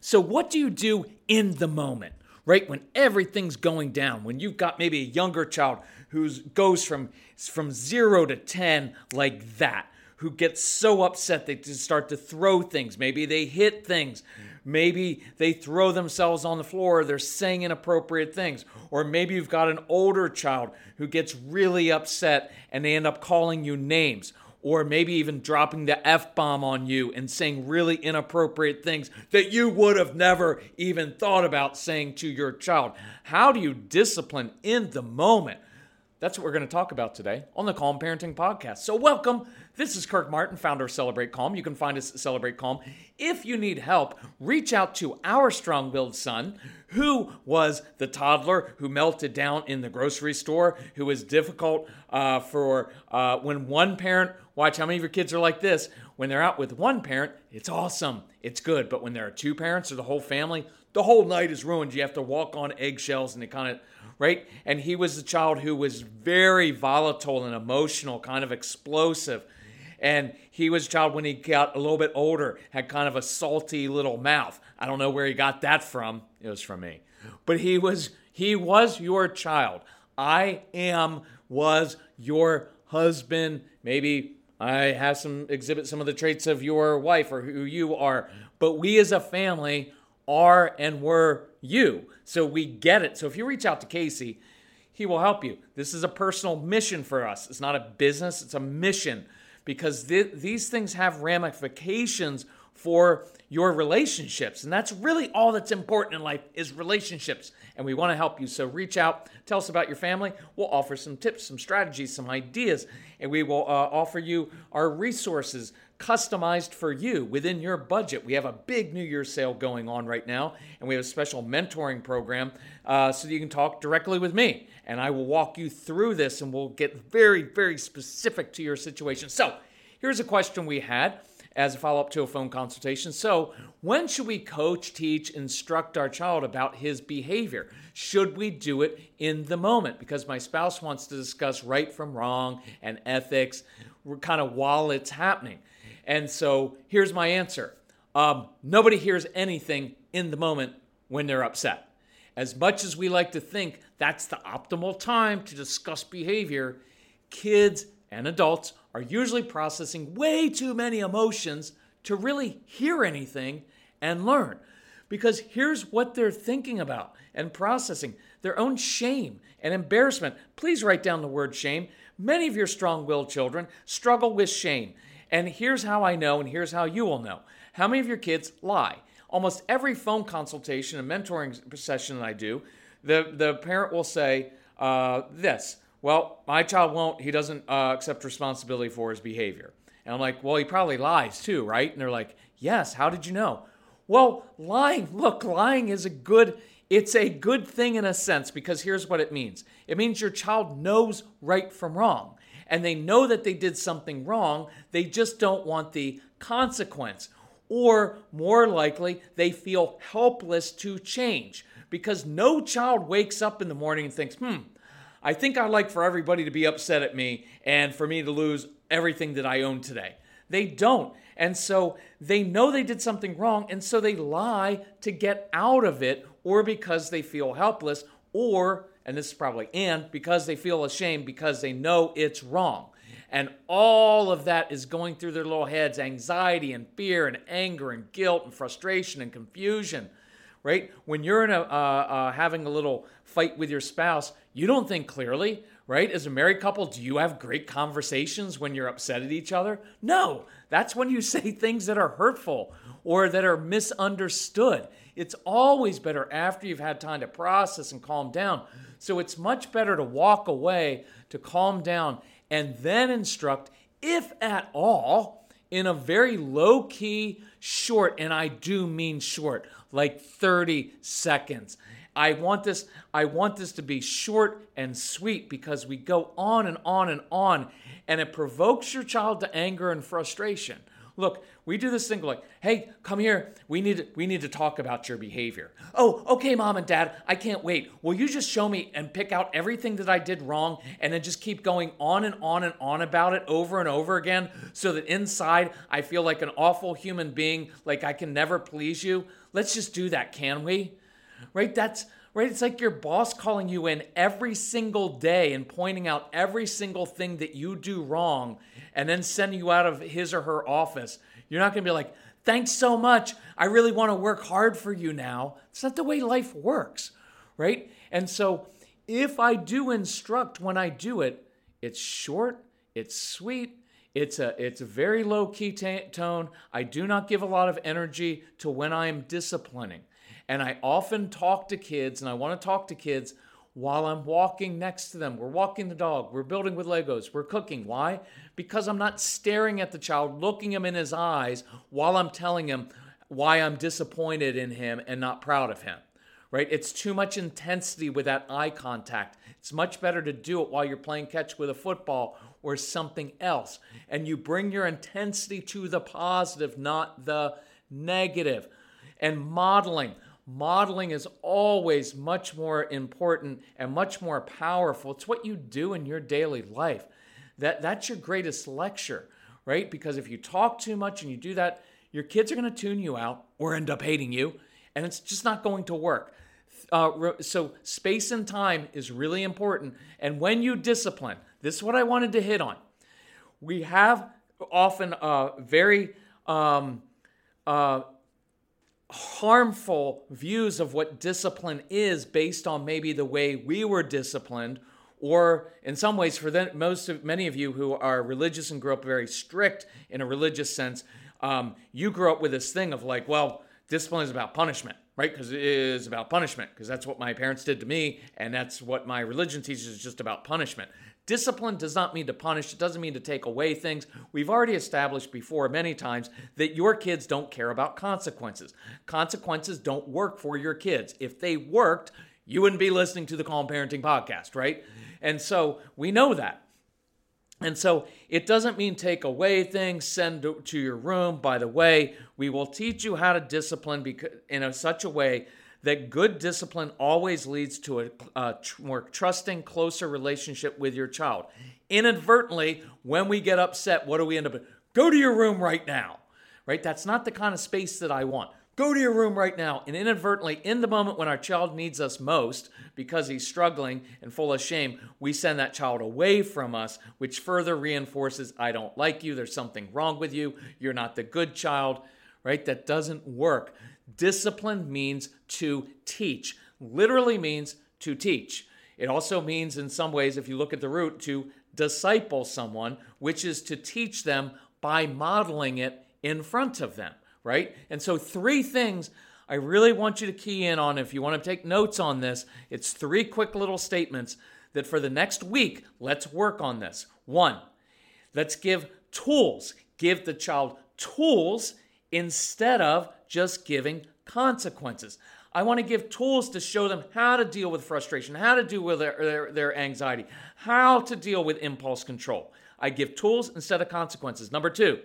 So, what do you do in the moment, right? When everything's going down, when you've got maybe a younger child who goes from, from zero to 10 like that, who gets so upset they just start to throw things. Maybe they hit things. Maybe they throw themselves on the floor. They're saying inappropriate things. Or maybe you've got an older child who gets really upset and they end up calling you names or maybe even dropping the F bomb on you and saying really inappropriate things that you would have never even thought about saying to your child. How do you discipline in the moment? That's what we're going to talk about today on the Calm Parenting Podcast. So, welcome. This is Kirk Martin, founder of Celebrate Calm. You can find us at Celebrate Calm. If you need help, reach out to our strong willed son, who was the toddler who melted down in the grocery store, who was difficult uh, for uh, when one parent, watch how many of your kids are like this. When they're out with one parent, it's awesome, it's good. But when there are two parents or the whole family, the whole night is ruined. You have to walk on eggshells and it kind of right? And he was a child who was very volatile and emotional, kind of explosive. And he was a child when he got a little bit older, had kind of a salty little mouth. I don't know where he got that from. It was from me. But he was he was your child. I am was your husband. Maybe I have some exhibit some of the traits of your wife or who you are. But we as a family are and were you. So we get it. So if you reach out to Casey, he will help you. This is a personal mission for us. It's not a business, it's a mission because th- these things have ramifications for your relationships. And that's really all that's important in life is relationships. And we want to help you. So reach out, tell us about your family. We'll offer some tips, some strategies, some ideas, and we will uh, offer you our resources customized for you within your budget. We have a big New Year's sale going on right now, and we have a special mentoring program uh, so you can talk directly with me. And I will walk you through this and we'll get very, very specific to your situation. So, here's a question we had as a follow up to a phone consultation. So, when should we coach, teach, instruct our child about his behavior? Should we do it in the moment? Because my spouse wants to discuss right from wrong and ethics kind of while it's happening. And so here's my answer um, nobody hears anything in the moment when they're upset. As much as we like to think that's the optimal time to discuss behavior, kids and adults are usually processing way too many emotions to really hear anything and learn. Because here's what they're thinking about and processing their own shame and embarrassment. Please write down the word shame. Many of your strong willed children struggle with shame. And here's how I know, and here's how you will know. How many of your kids lie? Almost every phone consultation and mentoring session that I do, the, the parent will say uh, this Well, my child won't, he doesn't uh, accept responsibility for his behavior. And I'm like, Well, he probably lies too, right? And they're like, Yes, how did you know? Well, lying, look, lying is a good it's a good thing in a sense because here's what it means. It means your child knows right from wrong and they know that they did something wrong, they just don't want the consequence. Or more likely, they feel helpless to change because no child wakes up in the morning and thinks, hmm, I think I'd like for everybody to be upset at me and for me to lose everything that I own today. They don't. And so they know they did something wrong, and so they lie to get out of it, or because they feel helpless, or and this is probably and because they feel ashamed because they know it's wrong. And all of that is going through their little heads anxiety and fear and anger and guilt and frustration and confusion. Right? When you're in a, uh, uh, having a little fight with your spouse, you don't think clearly, right? As a married couple, do you have great conversations when you're upset at each other? No. That's when you say things that are hurtful or that are misunderstood. It's always better after you've had time to process and calm down. So it's much better to walk away, to calm down, and then instruct, if at all, in a very low key, short, and I do mean short, like 30 seconds. I want this I want this to be short and sweet because we go on and on and on and it provokes your child to anger and frustration. Look, we do this thing like, "Hey, come here. We need we need to talk about your behavior." "Oh, okay, mom and dad. I can't wait. Will you just show me and pick out everything that I did wrong and then just keep going on and on and on about it over and over again so that inside I feel like an awful human being, like I can never please you?" Let's just do that, can we? Right? That's right? It's like your boss calling you in every single day and pointing out every single thing that you do wrong and then sending you out of his or her office. You're not going to be like, thanks so much. I really want to work hard for you now. It's not the way life works, right? And so if I do instruct when I do it, it's short, it's sweet, it's a it's a very low key t- tone. I do not give a lot of energy to when I am disciplining. And I often talk to kids, and I want to talk to kids while I'm walking next to them. We're walking the dog, we're building with Legos, we're cooking. Why? Because I'm not staring at the child, looking him in his eyes while I'm telling him why I'm disappointed in him and not proud of him. Right? It's too much intensity with that eye contact. It's much better to do it while you're playing catch with a football or something else. And you bring your intensity to the positive, not the negative. And modeling. Modeling is always much more important and much more powerful. It's what you do in your daily life. That, that's your greatest lecture, right? Because if you talk too much and you do that, your kids are going to tune you out or end up hating you, and it's just not going to work. Uh, so, space and time is really important. And when you discipline, this is what I wanted to hit on. We have often uh, very um, uh, harmful views of what discipline is based on maybe the way we were disciplined or in some ways for the, most of many of you who are religious and grew up very strict in a religious sense um, you grew up with this thing of like well discipline is about punishment right? Because it is about punishment because that's what my parents did to me and that's what my religion teaches is just about punishment Discipline does not mean to punish, it doesn't mean to take away things. We've already established before many times that your kids don't care about consequences. Consequences don't work for your kids. If they worked, you wouldn't be listening to the Calm Parenting podcast, right? And so we know that. And so it doesn't mean take away things, send to your room. By the way, we will teach you how to discipline in such a way that good discipline always leads to a, a more trusting, closer relationship with your child. Inadvertently, when we get upset, what do we end up? Go to your room right now, right? That's not the kind of space that I want. Go to your room right now. And inadvertently, in the moment when our child needs us most, because he's struggling and full of shame, we send that child away from us, which further reinforces I don't like you. There's something wrong with you. You're not the good child, right? That doesn't work. Discipline means to teach, literally means to teach. It also means, in some ways, if you look at the root, to disciple someone, which is to teach them by modeling it in front of them, right? And so, three things I really want you to key in on if you want to take notes on this. It's three quick little statements that for the next week, let's work on this. One, let's give tools, give the child tools instead of just giving consequences. I want to give tools to show them how to deal with frustration, how to deal with their, their, their, anxiety, how to deal with impulse control. I give tools instead of consequences. Number two,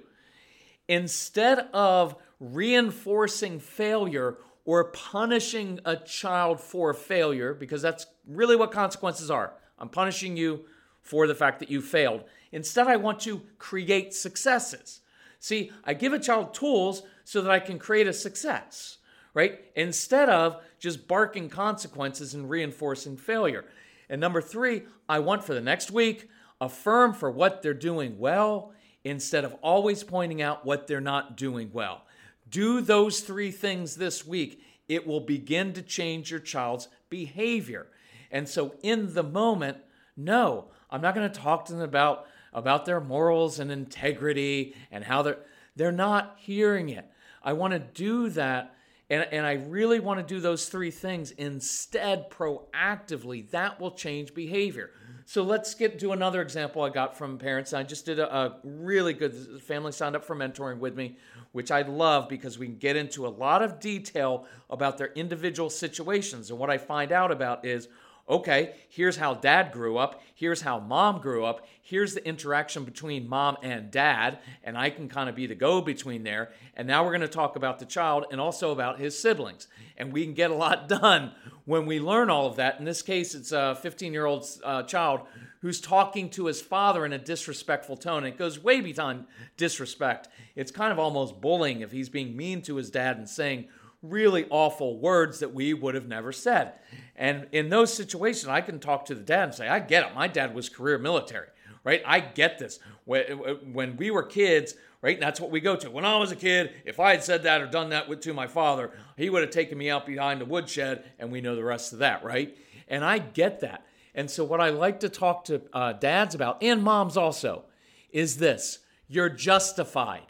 instead of reinforcing failure or punishing a child for failure, because that's really what consequences are. I'm punishing you for the fact that you failed. Instead, I want to create successes. See, I give a child tools so that I can create a success, right? Instead of just barking consequences and reinforcing failure. And number three, I want for the next week, affirm for what they're doing well instead of always pointing out what they're not doing well. Do those three things this week. It will begin to change your child's behavior. And so, in the moment, no, I'm not going to talk to them about, about their morals and integrity and how they're, they're not hearing it. I want to do that. And, and I really want to do those three things instead proactively. That will change behavior. So let's get to another example I got from parents. I just did a, a, really good family signed up for mentoring with me, which I love because we can get into a lot of detail about their individual situations. And what I find out about is okay, here's how dad grew up, here's how mom grew up, here's the interaction between mom and dad, and I can kind of be the go between there. And now we're going to talk about the child and also about his siblings. And we can get a lot done when we learn all of that. In this case, it's a 15 year old uh, child who's talking to his father in a disrespectful tone. It goes way beyond disrespect. It's kind of almost bullying if he's being mean to his dad and saying, really awful words that we would have never said. And in those situations, I can talk to the dad and say, I get it. My dad was career military, right? I get this. When we were kids, right, that's what we go to. When I was a kid, if I had said that or done that with, to my father, he would have taken me out behind the woodshed, and we know the rest of that, right? And I get that. And so, what I like to talk to uh, dads about, and moms also, is this you're justified.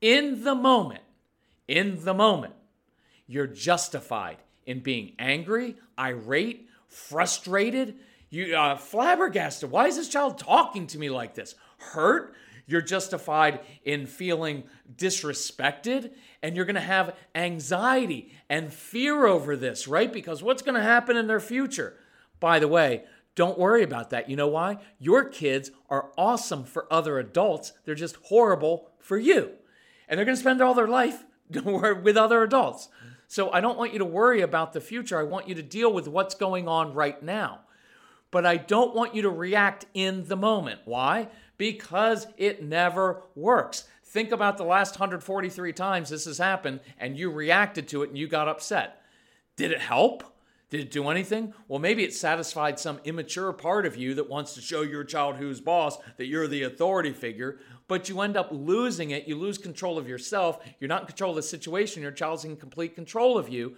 In the moment, in the moment, you're justified in being angry, irate, frustrated, you uh, flabbergasted. Why is this child talking to me like this? Hurt. You're justified in feeling disrespected, and you're going to have anxiety and fear over this, right? Because what's going to happen in their future? By the way, don't worry about that. You know why? Your kids are awesome for other adults, they're just horrible for you. And they're going to spend all their life with other adults. So I don't want you to worry about the future. I want you to deal with what's going on right now. But I don't want you to react in the moment. Why? Because it never works. Think about the last 143 times this has happened and you reacted to it and you got upset. Did it help? Did it do anything? Well, maybe it satisfied some immature part of you that wants to show your child who's boss that you're the authority figure, but you end up losing it. You lose control of yourself. You're not in control of the situation. Your child's in complete control of you.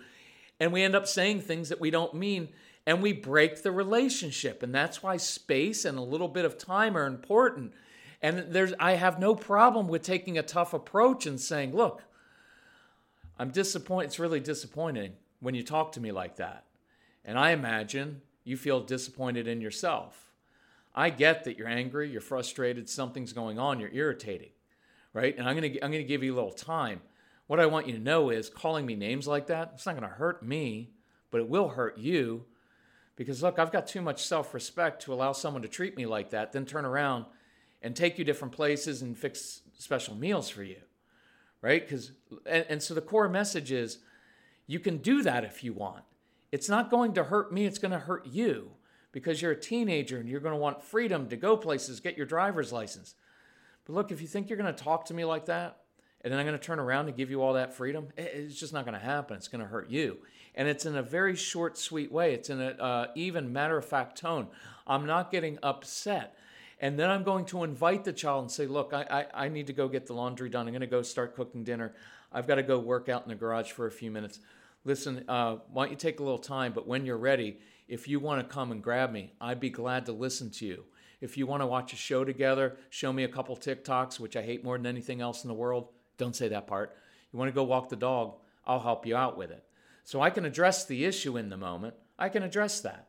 And we end up saying things that we don't mean and we break the relationship. And that's why space and a little bit of time are important. And there's I have no problem with taking a tough approach and saying, "Look, I'm disappointed. It's really disappointing when you talk to me like that." And I imagine you feel disappointed in yourself. I get that you're angry, you're frustrated, something's going on, you're irritating, right? And I'm to I'm to give you a little time. What I want you to know is calling me names like that, it's not to hurt me, but it will hurt you because look, I've got too much self-respect to allow someone to treat me like that, then turn around and take you different places and fix special meals for you. Right? Cuz and, and so the core message is you can do that if you want. It's not going to hurt me, it's going to hurt you because you're a teenager and you're going to want freedom to go places, get your driver's license. But look, if you think you're going to talk to me like that, and then I'm going to turn around and give you all that freedom, it's just not going to happen. It's going to hurt you. And it's in a very short, sweet way. It's in an uh, even matter of fact tone. I'm not getting upset. And then I'm going to invite the child and say, Look, I, I, I need to go get the laundry done. I'm going to go start cooking dinner. I've got to go work out in the garage for a few minutes listen, uh, why don't you take a little time? But when you're ready, if you want to come and grab me, I'd be glad to listen to you. If you want to watch a show together, show me a couple TikToks, which I hate more than anything else in the world. Don't say that part. You want to go walk the dog, I'll help you out with it. So I can address the issue in the moment. I can address that.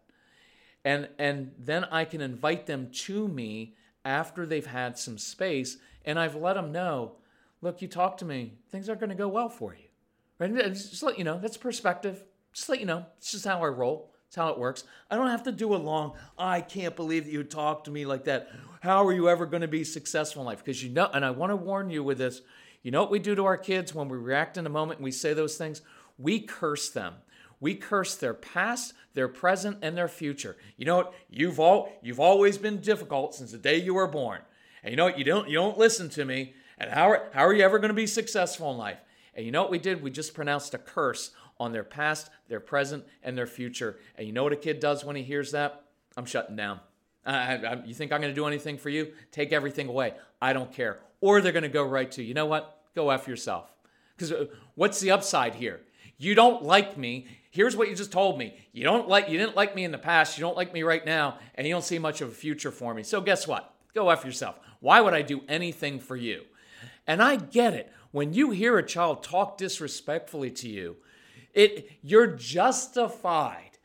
And and then I can invite them to me after they've had some space and I've let them know, look, you talk to me, things aren't going to go well for you. Right? Just let you know, that's perspective. Just let you know, it's just how I roll. It's how it works. I don't have to do a long, I can't believe that you talk to me like that. How are you ever going to be successful in life? Because you know, and I want to warn you with this, you know what we do to our kids when we react in a moment and we say those things? We curse them. We curse their past, their present, and their future. You know what? You've all you've always been difficult since the day you were born. And you know what? You don't you don't listen to me. And how are, how are you ever going to be successful in life? And you know what we did? We just pronounced a curse on their past, their present, and their future. And you know what a kid does when he hears that? I'm shutting down. I, I, you think I'm going to do anything for you? Take everything away. I don't care. Or they're going to go right to, you know what? Go F yourself. Because uh, what's the upside here? You don't like me. Here's what you just told me. You don't like you didn't like me in the past, you don't like me right now, and you don't see much of a future for me. So guess what? Go F yourself. Why would I do anything for you? And I get it. When you hear a child talk disrespectfully to you, it you're justified.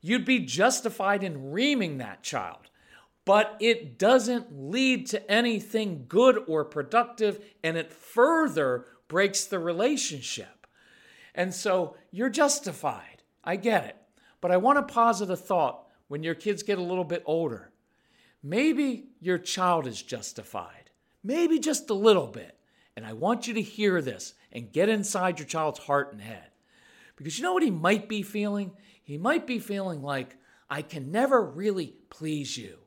You'd be justified in reaming that child. But it doesn't lead to anything good or productive, and it further breaks the relationship. And so you're justified. I get it. But I want to posit a thought when your kids get a little bit older, maybe your child is justified, maybe just a little bit. And I want you to hear this and get inside your child's heart and head. Because you know what he might be feeling? He might be feeling like, I can never really please you.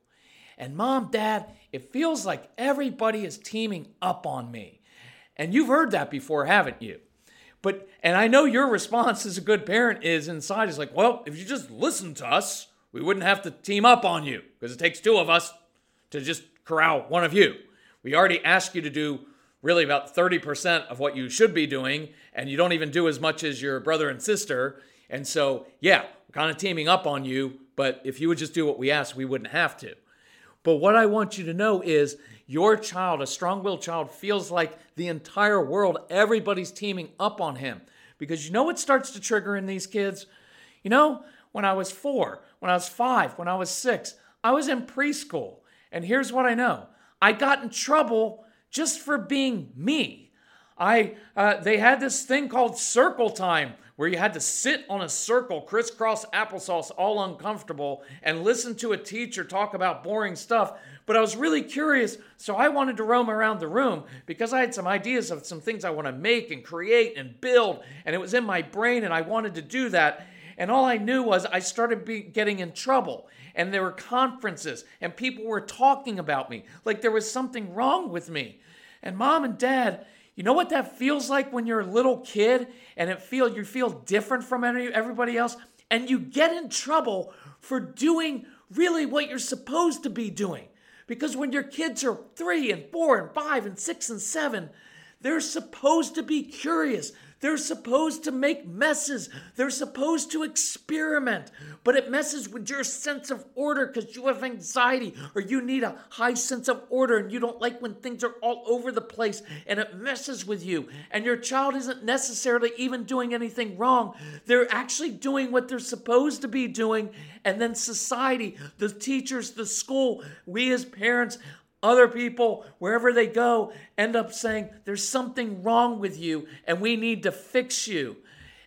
And mom, dad, it feels like everybody is teaming up on me. And you've heard that before, haven't you? But, and I know your response as a good parent is inside is like, well, if you just listen to us, we wouldn't have to team up on you because it takes two of us to just corral one of you. We already asked you to do really about 30% of what you should be doing, and you don't even do as much as your brother and sister. And so, yeah, we're kind of teaming up on you, but if you would just do what we ask, we wouldn't have to. But what I want you to know is your child, a strong willed child, feels like the entire world, everybody's teaming up on him. Because you know what starts to trigger in these kids? You know, when I was four, when I was five, when I was six, I was in preschool. And here's what I know I got in trouble just for being me. I, uh, they had this thing called circle time where you had to sit on a circle, crisscross applesauce, all uncomfortable, and listen to a teacher talk about boring stuff. But I was really curious, so I wanted to roam around the room because I had some ideas of some things I want to make and create and build, and it was in my brain, and I wanted to do that. And all I knew was I started be, getting in trouble, and there were conferences, and people were talking about me like there was something wrong with me. And mom and dad, you know what that feels like when you're a little kid and it feel you feel different from everybody else and you get in trouble for doing really what you're supposed to be doing. Because when your kids are 3 and 4 and 5 and 6 and 7, they're supposed to be curious. They're supposed to make messes. They're supposed to experiment. But it messes with your sense of order because you have anxiety or you need a high sense of order and you don't like when things are all over the place and it messes with you. And your child isn't necessarily even doing anything wrong. They're actually doing what they're supposed to be doing. And then society, the teachers, the school, we as parents other people, wherever they go, end up saying, There's something wrong with you and we need to fix you.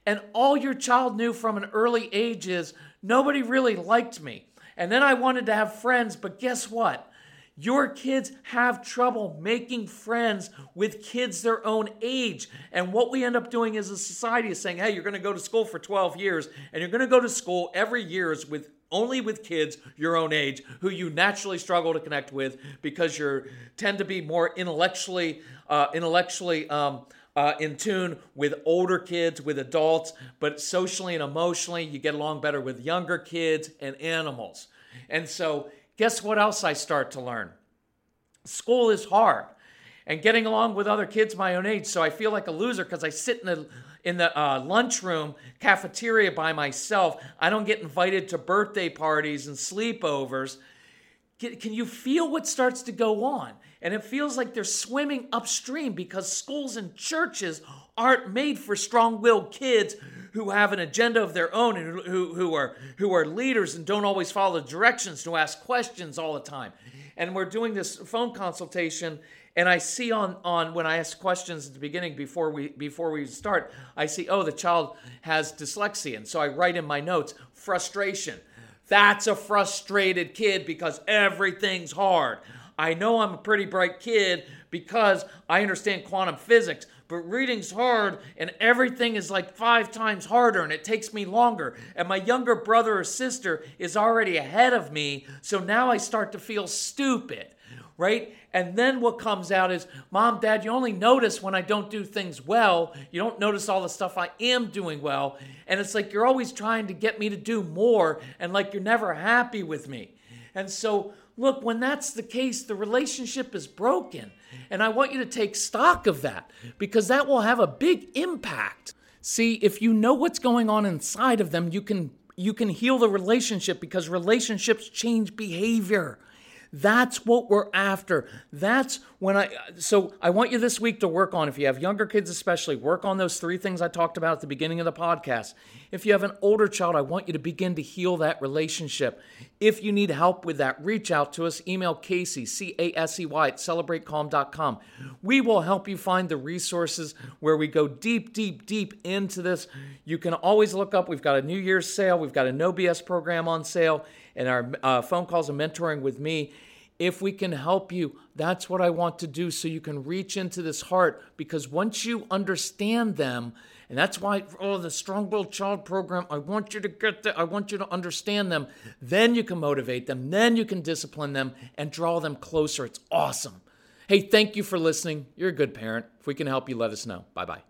And all your child knew from an early age is, Nobody really liked me. And then I wanted to have friends, but guess what? Your kids have trouble making friends with kids their own age. And what we end up doing as a society is saying, hey, you're going to go to school for 12 years, and you're going to go to school every year with only with kids your own age who you naturally struggle to connect with because you tend to be more intellectually uh, intellectually um, uh, in tune with older kids with adults but socially and emotionally you get along better with younger kids and animals. And so guess what else i start to learn? School is hard and getting along with other kids my own age so i feel like a loser because i sit in the in the uh, lunchroom cafeteria by myself. I don't get invited to birthday parties and sleepovers. Can you feel what starts to go on? And it feels like they're swimming upstream because schools and churches aren't made for strong-willed kids who have an agenda of their own and who, who are who are leaders and don't always follow directions to ask questions all the time. And we're doing this phone consultation and I see on on when I ask questions at the beginning before we before we start, I see oh the child has dyslexia, and so I write in my notes frustration. That's a frustrated kid because everything's hard. I know I'm a pretty bright kid because I understand quantum physics, but reading's hard and everything is like five times harder and it takes me longer. And my younger brother or sister is already ahead of me, so now I start to feel stupid right? And then what comes out is, Mom, Dad, you only notice when I don't do things well. You don't notice all the stuff I am doing well. And it's like you're always trying to get me to do more and like you're never happy with me. And so, look, when that's the case, the relationship is broken. And I want you to take stock of that because that will have a big impact. See, if you know what's going on inside of them, you can you can heal the relationship because relationships change behavior. That's what we're after. That's when I so I want you this week to work on if you have younger kids especially work on those three things I talked about at the beginning of the podcast. If you have an older child, I want you to begin to heal that relationship. If you need help with that, reach out to us. Email Casey C A S E Y at celebratecalm.com. We will help you find the resources where we go deep, deep, deep into this. You can always look up. We've got a New Year's sale. We've got a No BS program on sale, and our uh, phone calls and mentoring with me if we can help you, that's what I want to do so you can reach into this heart because once you understand them, and that's why, oh, the Strong Willed Child program, I want you to get that, I want you to understand them. Then you can motivate them, then you can discipline them and draw them closer. It's awesome. Hey, thank you for listening. You're a good parent. If we can help you, let us know. Bye bye.